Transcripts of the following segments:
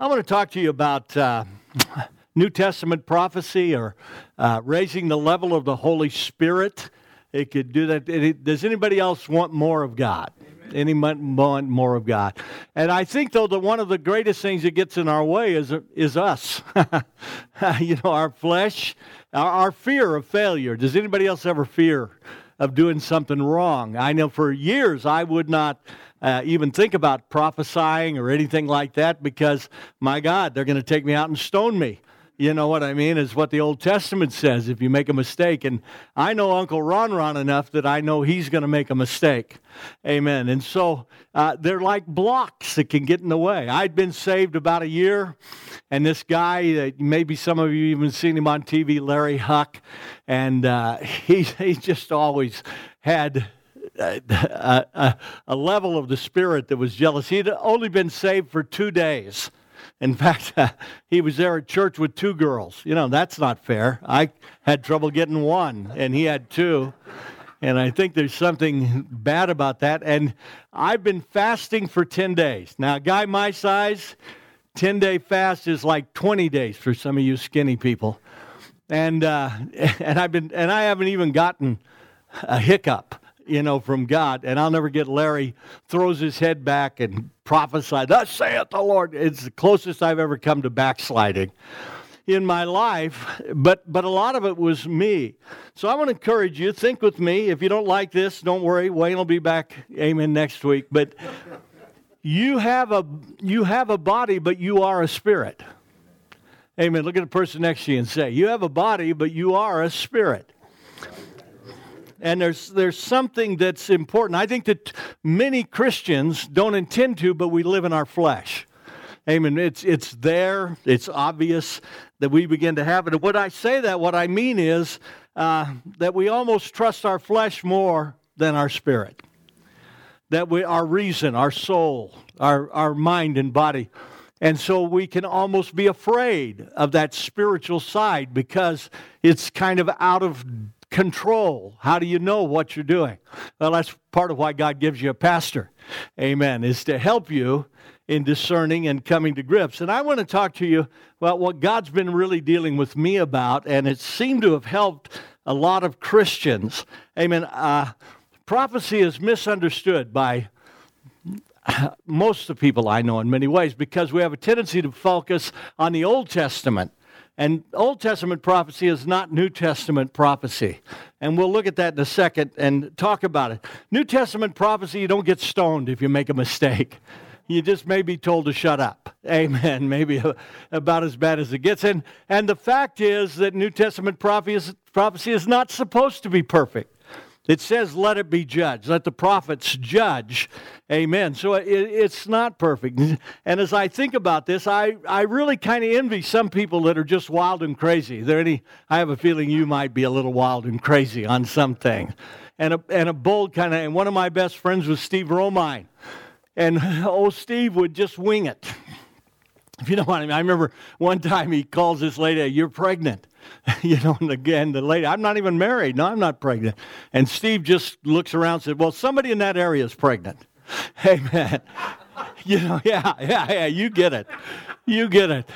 I want to talk to you about uh, New Testament prophecy or uh, raising the level of the Holy Spirit. It could do that. Does anybody else want more of God? Anyone want more of God? And I think, though, that one of the greatest things that gets in our way is, is us. you know, our flesh, our, our fear of failure. Does anybody else ever fear of doing something wrong? I know for years I would not uh, even think about prophesying or anything like that because, my God, they're going to take me out and stone me. You know what I mean? Is what the Old Testament says if you make a mistake. And I know Uncle Ron Ron enough that I know he's going to make a mistake. Amen. And so uh, they're like blocks that can get in the way. I'd been saved about a year, and this guy, uh, maybe some of you even seen him on TV, Larry Huck, and uh, he, he just always had a, a, a, level of the spirit that was jealous. He'd only been saved for two days. In fact, uh, he was there at church with two girls. You know, that's not fair. I had trouble getting one, and he had two. And I think there's something bad about that. And I've been fasting for 10 days. Now, a guy my size, 10 day fast is like 20 days for some of you skinny people. And, uh, and, I've been, and I haven't even gotten a hiccup you know, from God. And I'll never get Larry throws his head back and prophesied, Thus saith the Lord. It's the closest I've ever come to backsliding in my life, but, but a lot of it was me. So I want to encourage you, think with me. If you don't like this, don't worry. Wayne will be back, amen, next week. But you have a you have a body, but you are a spirit. Amen. Look at the person next to you and say, You have a body, but you are a spirit and there's there's something that's important. I think that many Christians don't intend to, but we live in our flesh. Amen. It's it's there. It's obvious that we begin to have it. And when I say that, what I mean is uh, that we almost trust our flesh more than our spirit. That we our reason, our soul, our our mind and body. And so we can almost be afraid of that spiritual side because it's kind of out of control. How do you know what you're doing? Well, that's part of why God gives you a pastor. Amen. Is to help you in discerning and coming to grips. And I want to talk to you about what God's been really dealing with me about, and it seemed to have helped a lot of Christians. Amen. Uh, prophecy is misunderstood by most of the people I know in many ways because we have a tendency to focus on the Old Testament and Old Testament prophecy is not New Testament prophecy. And we'll look at that in a second and talk about it. New Testament prophecy, you don't get stoned if you make a mistake. You just may be told to shut up. Amen. Maybe about as bad as it gets. And, and the fact is that New Testament prophecy is, prophecy is not supposed to be perfect. It says, let it be judged. Let the prophets judge. Amen. So it, it's not perfect. And as I think about this, I, I really kind of envy some people that are just wild and crazy. There any, I have a feeling you might be a little wild and crazy on something. And a, and a bold kind of, and one of my best friends was Steve Romine. And oh, Steve would just wing it. If you know what I mean. I remember one time he calls this lady, You're pregnant. you know, and again, the lady, I'm not even married. No, I'm not pregnant. And Steve just looks around and said, Well, somebody in that area is pregnant. Hey, man. you know, yeah, yeah, yeah, you get it. You get it.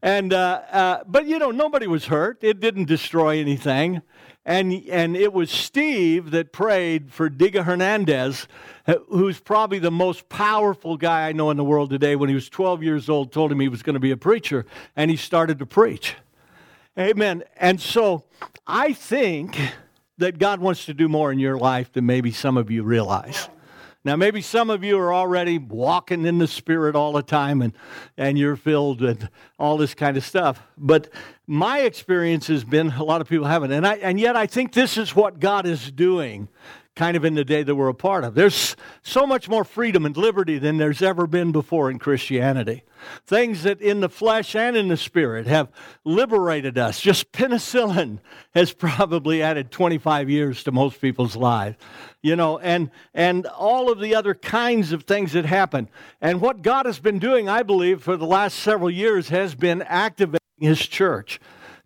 And, uh, uh, but you know, nobody was hurt. It didn't destroy anything. And, and it was Steve that prayed for Diga Hernandez, who's probably the most powerful guy I know in the world today. When he was 12 years old, told him he was going to be a preacher, and he started to preach. Amen. And so I think that God wants to do more in your life than maybe some of you realize. Now, maybe some of you are already walking in the Spirit all the time and, and you're filled with all this kind of stuff. But my experience has been a lot of people haven't. And, I, and yet, I think this is what God is doing kind of in the day that we're a part of. There's so much more freedom and liberty than there's ever been before in Christianity. Things that in the flesh and in the spirit have liberated us. Just penicillin has probably added 25 years to most people's lives. You know, and and all of the other kinds of things that happen. And what God has been doing, I believe, for the last several years has been activating his church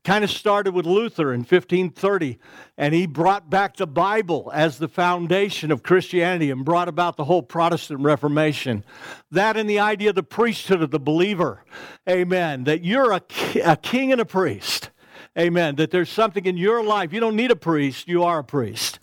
kind of started with Luther in 1530, and he brought back the Bible as the foundation of Christianity and brought about the whole Protestant Reformation. That and the idea of the priesthood of the believer. Amen. That you're a, a king and a priest. Amen. That there's something in your life. You don't need a priest, you are a priest.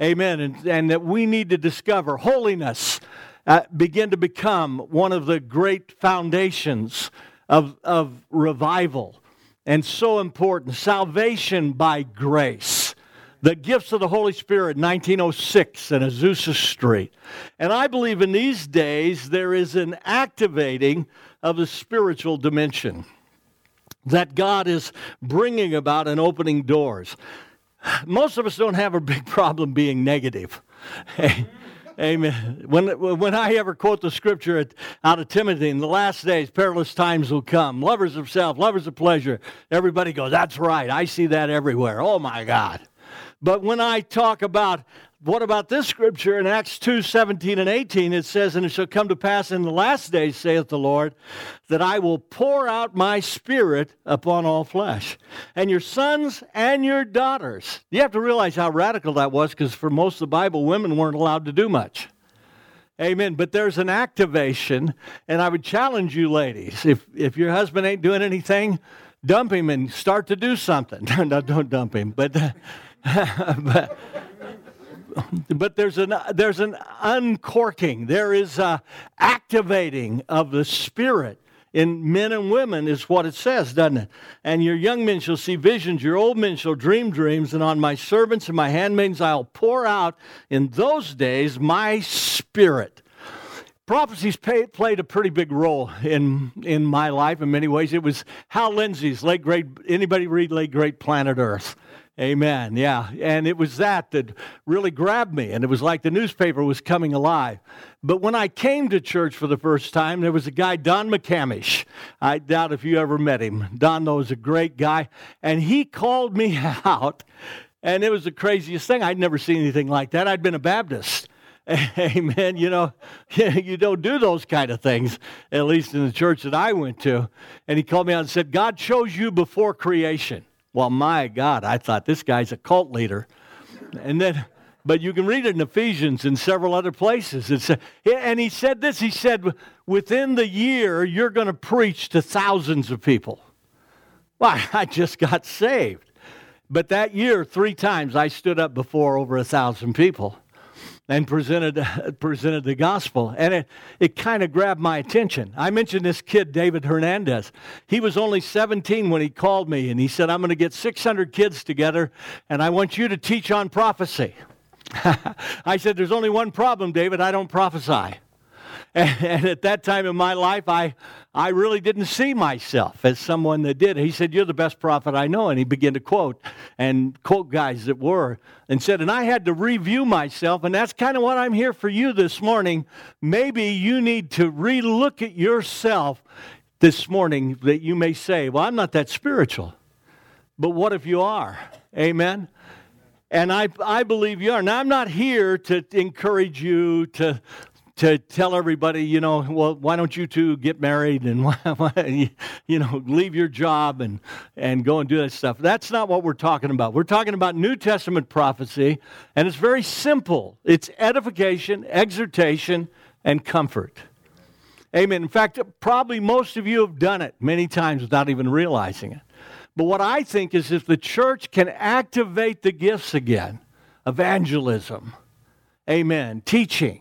Amen. And, and that we need to discover holiness, uh, begin to become one of the great foundations of, of revival and so important. Salvation by grace. The gifts of the Holy Spirit, 1906 in Azusa Street. And I believe in these days there is an activating of the spiritual dimension that God is bringing about and opening doors. Most of us don't have a big problem being negative. Amen. When, when I ever quote the scripture out of Timothy, in the last days, perilous times will come. Lovers of self, lovers of pleasure. Everybody goes, That's right. I see that everywhere. Oh my God. But when I talk about what about this scripture in Acts 2 17 and 18? It says, And it shall come to pass in the last days, saith the Lord, that I will pour out my spirit upon all flesh, and your sons and your daughters. You have to realize how radical that was because for most of the Bible, women weren't allowed to do much. Amen. But there's an activation, and I would challenge you, ladies, if, if your husband ain't doing anything, dump him and start to do something. no, don't dump him, but. but but there's an there's an uncorking. There is a activating of the spirit in men and women is what it says, doesn't it? And your young men shall see visions, your old men shall dream dreams, and on my servants and my handmaidens I'll pour out in those days my spirit. Prophecies pay, played a pretty big role in in my life in many ways. It was Hal Lindsey's late great. Anybody read late great Planet Earth? Amen. Yeah. And it was that that really grabbed me. And it was like the newspaper was coming alive. But when I came to church for the first time, there was a guy, Don McCamish. I doubt if you ever met him. Don was a great guy. And he called me out. And it was the craziest thing. I'd never seen anything like that. I'd been a Baptist. Amen. You know, you don't do those kind of things, at least in the church that I went to. And he called me out and said, God chose you before creation. Well, my God, I thought this guy's a cult leader. And then, but you can read it in Ephesians and several other places. It's, uh, and he said this he said, within the year, you're going to preach to thousands of people. Why, I just got saved. But that year, three times, I stood up before over a thousand people and presented, presented the gospel. And it, it kind of grabbed my attention. I mentioned this kid, David Hernandez. He was only 17 when he called me, and he said, I'm going to get 600 kids together, and I want you to teach on prophecy. I said, There's only one problem, David. I don't prophesy. And at that time in my life, I, I really didn't see myself as someone that did. He said, You're the best prophet I know. And he began to quote and quote guys that were and said, And I had to review myself. And that's kind of what I'm here for you this morning. Maybe you need to relook at yourself this morning that you may say, Well, I'm not that spiritual. But what if you are? Amen. And I, I believe you are. Now, I'm not here to encourage you to to tell everybody, you know, well, why don't you two get married and you know, leave your job and and go and do that stuff. That's not what we're talking about. We're talking about New Testament prophecy, and it's very simple. It's edification, exhortation, and comfort. Amen. In fact, probably most of you have done it many times without even realizing it. But what I think is if the church can activate the gifts again, evangelism, amen, teaching,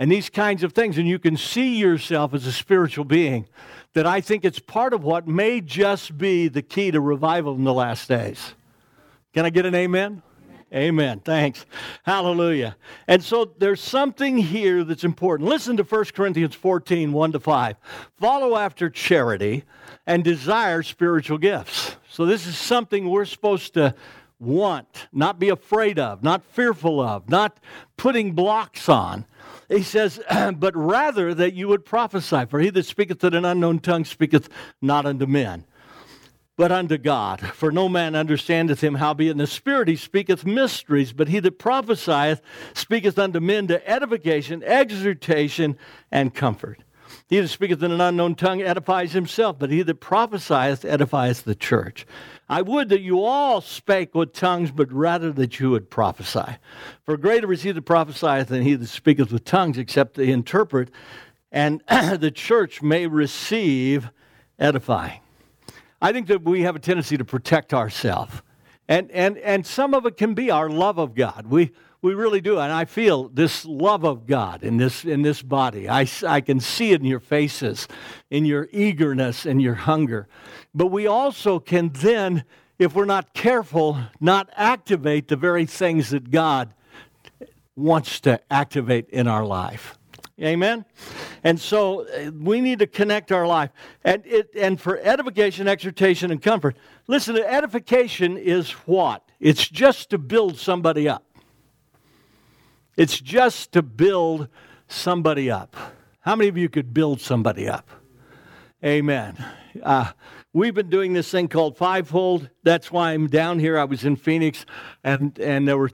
and these kinds of things, and you can see yourself as a spiritual being, that I think it's part of what may just be the key to revival in the last days. Can I get an amen? Amen. Thanks. Hallelujah. And so there's something here that's important. Listen to 1 Corinthians 14, 1 to 5. Follow after charity and desire spiritual gifts. So this is something we're supposed to want, not be afraid of, not fearful of, not putting blocks on. He says, but rather that you would prophesy. For he that speaketh in an unknown tongue speaketh not unto men, but unto God. For no man understandeth him, howbeit in the Spirit he speaketh mysteries. But he that prophesieth speaketh unto men to edification, exhortation, and comfort. He that speaketh in an unknown tongue edifies himself, but he that prophesieth edifies the church. I would that you all spake with tongues, but rather that you would prophesy. For greater is he that prophesieth than he that speaketh with tongues, except they interpret, and the church may receive edifying. I think that we have a tendency to protect ourselves. And, and, and some of it can be our love of God. We, we really do. And I feel this love of God in this, in this body. I, I can see it in your faces, in your eagerness and your hunger. But we also can then, if we're not careful, not activate the very things that God wants to activate in our life. Amen? And so uh, we need to connect our life. And, it, and for edification, exhortation, and comfort, listen, edification is what? It's just to build somebody up. It's just to build somebody up. How many of you could build somebody up? Amen. Uh, we've been doing this thing called Fivefold. That's why I'm down here. I was in Phoenix, and, and there were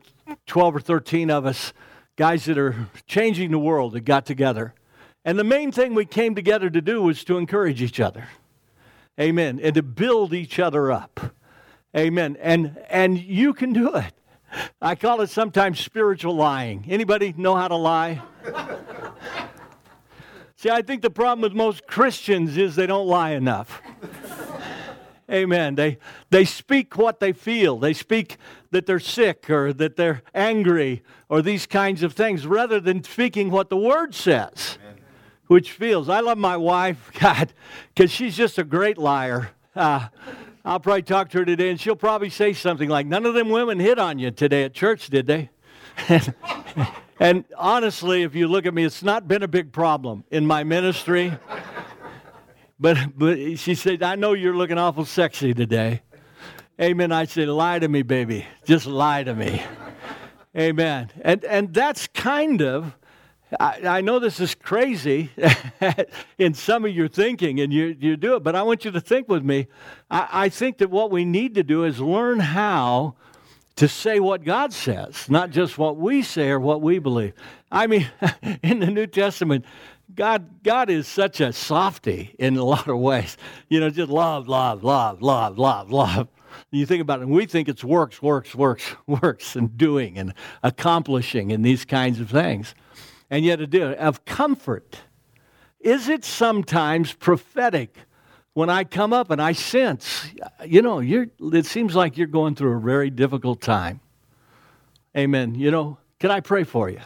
12 or 13 of us, guys that are changing the world, that got together. And the main thing we came together to do was to encourage each other. Amen. And to build each other up. Amen. And, and you can do it. I call it sometimes spiritual lying. Anybody know how to lie? See, I think the problem with most Christians is they don't lie enough. Amen. They, they speak what they feel. They speak that they're sick or that they're angry or these kinds of things rather than speaking what the Word says, Amen. which feels. I love my wife, God, because she's just a great liar. Uh, I'll probably talk to her today, and she'll probably say something like, None of them women hit on you today at church, did they? and, honestly, if you look at me, it's not been a big problem in my ministry. but, but she said, I know you're looking awful sexy today. Amen. I said, Lie to me, baby. Just lie to me. Amen. And, and that's kind of I, I, know this is crazy in some of your thinking, and you, you do it, but I want you to think with me. I, I think that what we need to do is learn how to say what God says, not just what we say or what we believe. I mean, in the New Testament, God, God is such a softy in a lot of ways. You know, just love, love, love, love, love, love. You think about it, and we think it's works, works, works, works, and doing and accomplishing and these kinds of things and yet a deal of comfort. Is it sometimes prophetic when I come up and I sense, you know, it seems like you're going through a very difficult time? Amen. You know, can I pray for you?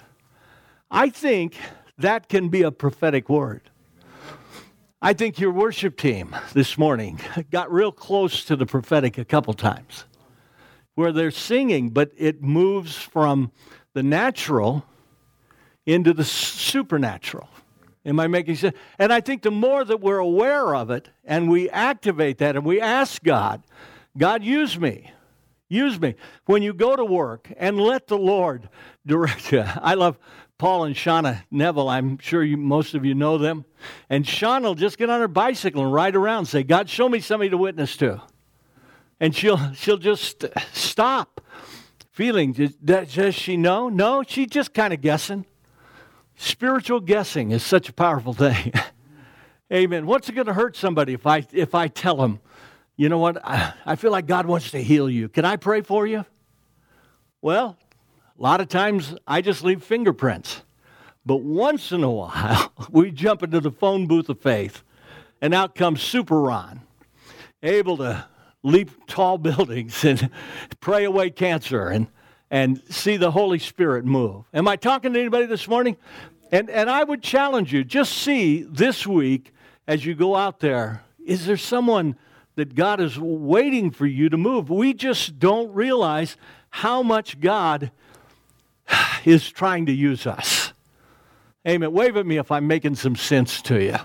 I think that can be a prophetic word. I think your worship team this morning got real close to the prophetic a couple times where they're singing, but it moves from the natural into the supernatural. Am I making sense? And I think the more that we're aware of it and we activate that and we ask God, God, use me. Use me. When you go to work and let the Lord direct you. I love Paul and Shauna Neville. I'm sure you, most of you know them. And Shauna will just get on her bicycle and ride around and say, God, show me somebody to witness to. And she'll, she'll just stop feeling. Does, does she know? No, she's just kind of guessing. Spiritual guessing is such a powerful thing. Amen. What's it going to hurt somebody if I if I tell them, you know what, I, I feel like God wants to heal you. Can I pray for you? Well, a lot of times I just leave fingerprints. But once in a while, we jump into the phone booth of faith, and out comes Super Ron, able to leap tall buildings and pray away cancer and and see the Holy Spirit move. Am I talking to anybody this morning? And, and I would challenge you just see this week as you go out there is there someone that God is waiting for you to move? We just don't realize how much God is trying to use us. Amen. Wave at me if I'm making some sense to you.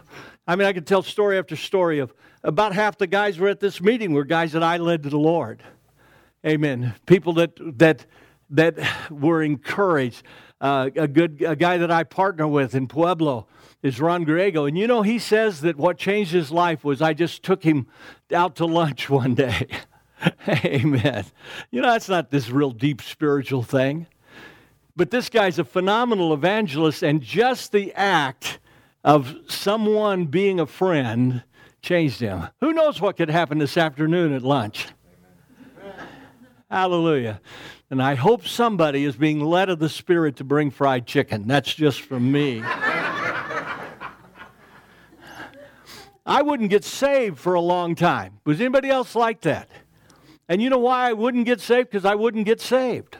I mean, I could tell story after story of about half the guys were at this meeting were guys that I led to the Lord. Amen. People that that that were encouraged. Uh, a good a guy that I partner with in Pueblo is Ron Griego, and you know he says that what changed his life was I just took him out to lunch one day. Amen. You know that's not this real deep spiritual thing, but this guy's a phenomenal evangelist, and just the act of someone being a friend changed him. Who knows what could happen this afternoon at lunch? Hallelujah. And I hope somebody is being led of the Spirit to bring fried chicken. That's just from me. I wouldn't get saved for a long time. Was anybody else like that? And you know why I wouldn't get saved? Because I wouldn't get saved.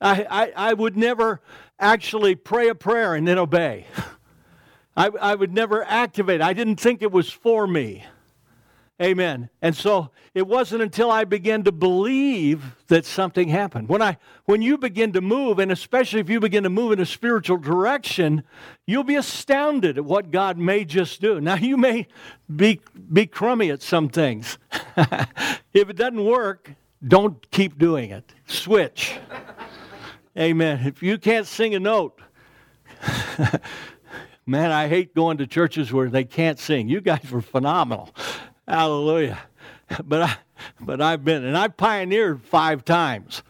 I, I, I, would never actually pray a prayer and then obey. I, I would never activate. I didn't think it was for me. Amen. And so it wasn't until I began to believe that something happened. When I when you begin to move, and especially if you begin to move in a spiritual direction, you'll be astounded at what God may just do. Now you may be be crummy at some things. if it doesn't work, don't keep doing it. Switch. Amen. If you can't sing a note, man, I hate going to churches where they can't sing. You guys were phenomenal. Hallelujah. But I, but I've been and I've pioneered five times.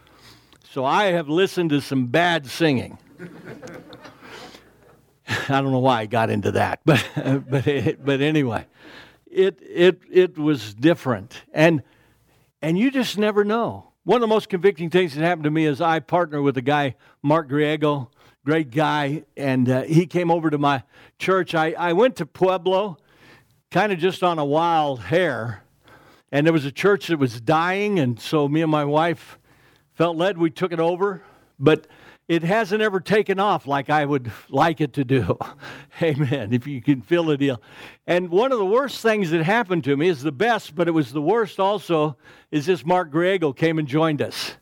So I have listened to some bad singing. I don't know why I got into that, but but it, but anyway, it it it was different, and and you just never know. One of the most convicting things that happened to me is I partner with a guy, Mark Griego, great guy, and uh, he came over to my church. I, I went to Pueblo kind of just on a wild hair. And there was a church that was dying, and so me and my wife felt led. We took it over, but it hasn't ever taken off like I would like it to do. Amen. If you can feel the deal. And one of the worst things that happened to me is the best, but it was the worst also, is this Mark Griego came and joined us.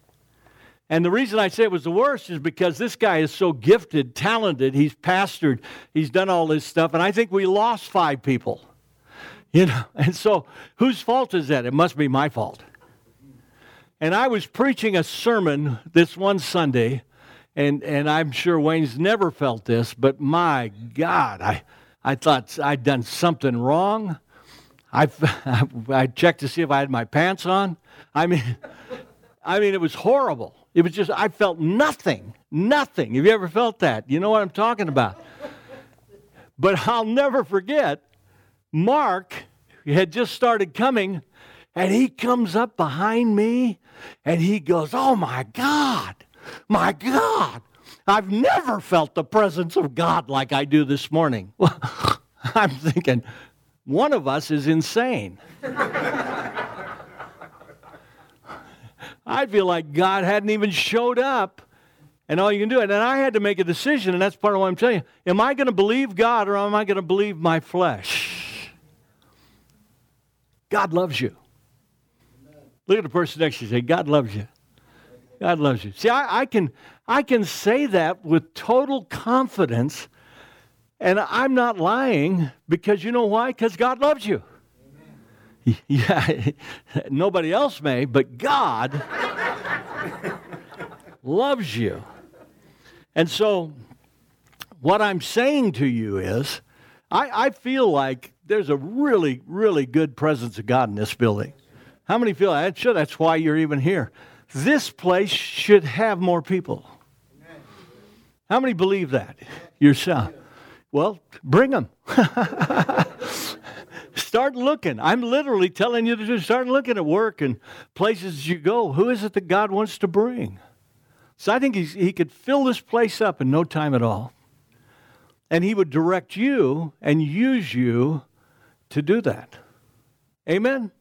And the reason I say it was the worst is because this guy is so gifted, talented. He's pastored, he's done all this stuff, and I think we lost five people. You know, and so whose fault is that? It must be my fault. And I was preaching a sermon this one Sunday, and, and I'm sure Wayne's never felt this, but my God, I, I thought I'd done something wrong. I, I checked to see if I had my pants on. I mean, I mean, it was horrible. It was just, I felt nothing, nothing. Have you ever felt that? You know what I'm talking about. But I'll never forget Mark had just started coming, and he comes up behind me and he goes, Oh my God, my God, I've never felt the presence of God like I do this morning. Well, I'm thinking, one of us is insane. I feel like God hadn't even showed up and all you can do. And I had to make a decision, and that's part of what I'm telling you. Am I going to believe God or am I going to believe my flesh? God loves you. Look at the person next to you say, God loves you. God loves you. See, I, I, can, I can say that with total confidence, and I'm not lying because you know why? Because God loves you. Yeah, nobody else may, but God loves you. And so, what I'm saying to you is, I, I feel like there's a really, really good presence of God in this building. How many feel that? Sure, that's why you're even here. This place should have more people. How many believe that yourself? Well, bring them. start looking. I'm literally telling you to start looking at work and places you go. Who is it that God wants to bring? So I think he could fill this place up in no time at all. And he would direct you and use you to do that. Amen?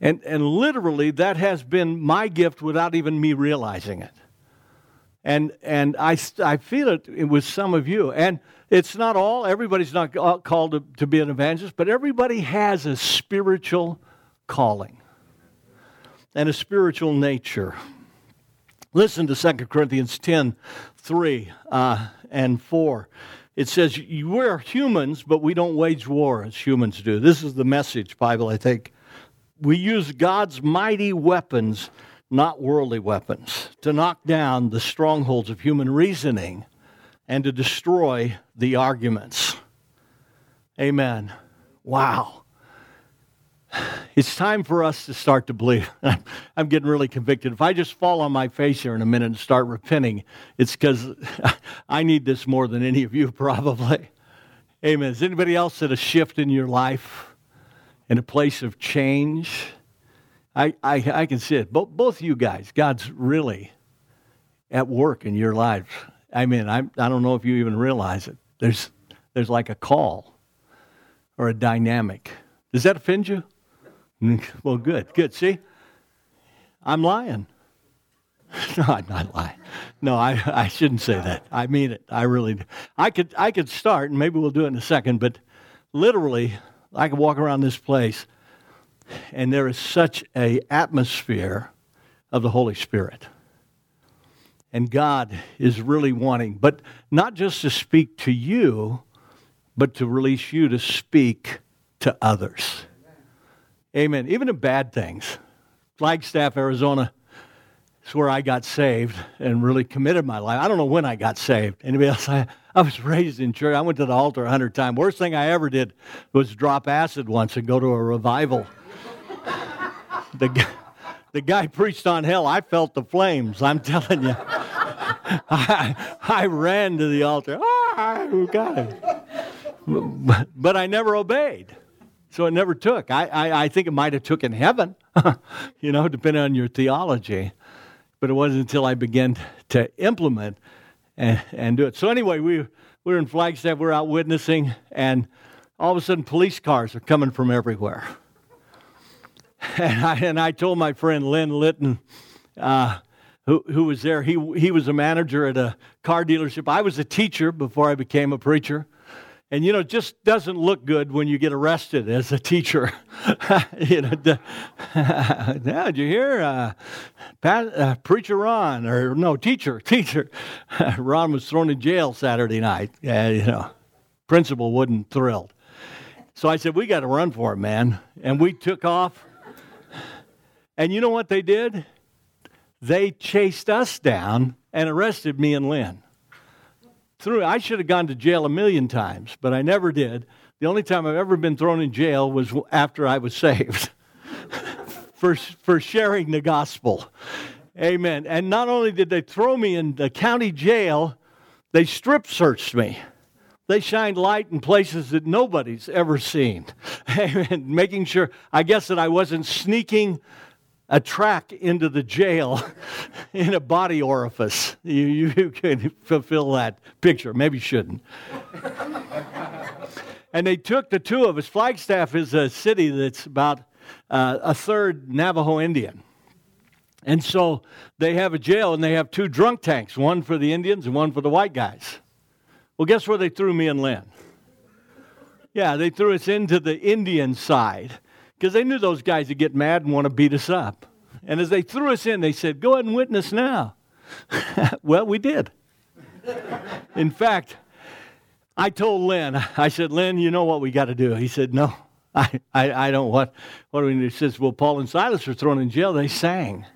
And, and literally, that has been my gift without even me realizing it. And, and I, I feel it with some of you. And it's not all, everybody's not called to, to be an evangelist, but everybody has a spiritual calling and a spiritual nature. Listen to 2 Corinthians 10 3 uh, and 4 it says we're humans, but we don't wage war as humans do. This is the message Bible, I think. We use God's mighty weapons, not worldly weapons, to knock down the strongholds of human reasoning and to destroy the arguments. Amen. Wow. It's time for us to start to believe. I'm getting really convicted. If I just fall on my face here in a minute and start repenting, it's because I need this more than any of you, probably. Amen. Is anybody else at a shift in your life, in a place of change? I, I, I can see it. Bo- both you guys, God's really at work in your lives. I mean, I, I don't know if you even realize it. There's, there's like a call or a dynamic. Does that offend you? Well, good, good. See, I'm lying. No, I'm not lying. No, I, I shouldn't say that. I mean it. I really. I could I could start, and maybe we'll do it in a second. But literally, I could walk around this place, and there is such a atmosphere of the Holy Spirit, and God is really wanting, but not just to speak to you, but to release you to speak to others. Amen. Even in bad things. Flagstaff, Arizona is where I got saved and really committed my life. I don't know when I got saved. Anybody else? I, I was raised in church. I went to the altar a hundred times. Worst thing I ever did was drop acid once and go to a revival. the, the guy preached on hell. I felt the flames. I'm telling you. I, I ran to the altar. Ah, got it. But, but I never obeyed. So it never took. I, I, I think it might have took in heaven, you know, depending on your theology. But it wasn't until I began to implement and, and do it. So anyway, we, we were in Flagstaff, we are out witnessing, and all of a sudden police cars are coming from everywhere. And I, and I told my friend Lynn Litton, uh, who, who was there, he, he was a manager at a car dealership. I was a teacher before I became a preacher. And you know, just doesn't look good when you get arrested as a teacher. you know, yeah, did you hear? Uh, Pat, uh, Preacher Ron, or no, teacher, teacher. Ron was thrown in jail Saturday night. Yeah, you know, principal wasn't thrilled. So I said, we got to run for it, man. And we took off. And you know what they did? They chased us down and arrested me and Lynn through. I should have gone to jail a million times, but I never did. The only time I've ever been thrown in jail was after I was saved for, for sharing the gospel. Amen. And not only did they throw me in the county jail, they strip searched me. They shined light in places that nobody's ever seen. Amen. Making sure, I guess, that I wasn't sneaking a track into the jail in a body orifice. You, you can fulfill that picture. Maybe you shouldn't. and they took the two of us. Flagstaff is a city that's about uh, a third Navajo Indian. And so they have a jail and they have two drunk tanks, one for the Indians and one for the white guys. Well, guess where they threw me and Lynn? Yeah, they threw us into the Indian side because they knew those guys would get mad and want to beat us up. And as they threw us in, they said, Go ahead and witness now. well, we did. in fact, I told Lynn, I said, Lynn, you know what we got to do? He said, No, I, I, I don't. What, what do we do? He says, Well, Paul and Silas were thrown in jail. They sang.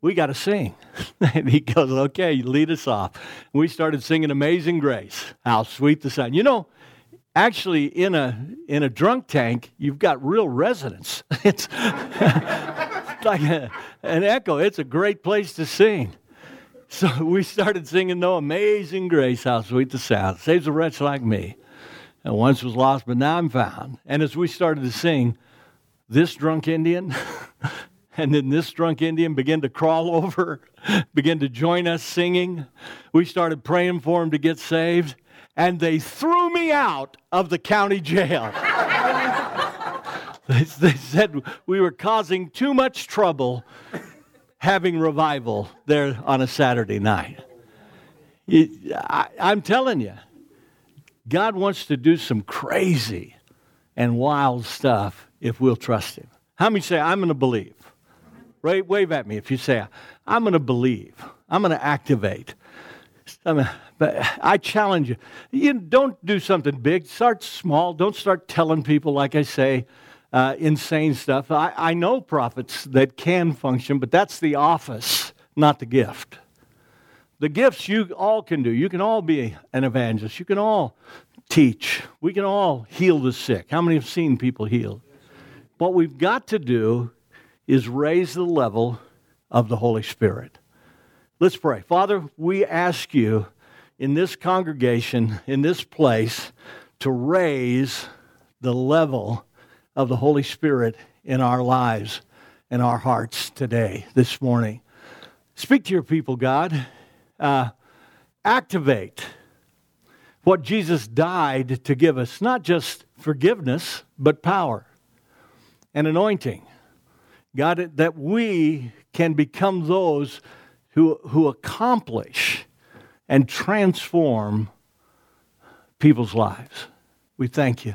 We got to sing. and he goes, Okay, lead us off. we started singing Amazing Grace. How sweet the sound. You know, actually in a in a drunk tank you've got real resonance. It's like a, an echo. It's a great place to sing. So we started singing no amazing grace how sweet the sound. Saves a wretch like me. And once was lost but now i'm found. And as we started to sing this drunk indian and then this drunk indian began to crawl over began to join us singing we started praying for him to get saved and they threw me out of the county jail. they, they said we were causing too much trouble having revival there on a Saturday night. I, I'm telling you, God wants to do some crazy and wild stuff if we'll trust Him. How many say, I'm going to believe? Right, wave at me if you say, I'm going to believe. I'm going to activate. I I challenge you. You don't do something big. Start small. Don't start telling people, like I say, uh, insane stuff. I, I know prophets that can function, but that's the office, not the gift. The gifts you all can do. You can all be an evangelist. You can all teach. We can all heal the sick. How many have seen people healed? What we've got to do is raise the level of the Holy Spirit. Let's pray. Father, we ask you in this congregation, in this place, to raise the level of the Holy Spirit in our lives and our hearts today, this morning. Speak to your people, God. Uh, activate what Jesus died to give us, not just forgiveness, but power and anointing. God, that we can become those who, who accomplish and transform people's lives. We thank you.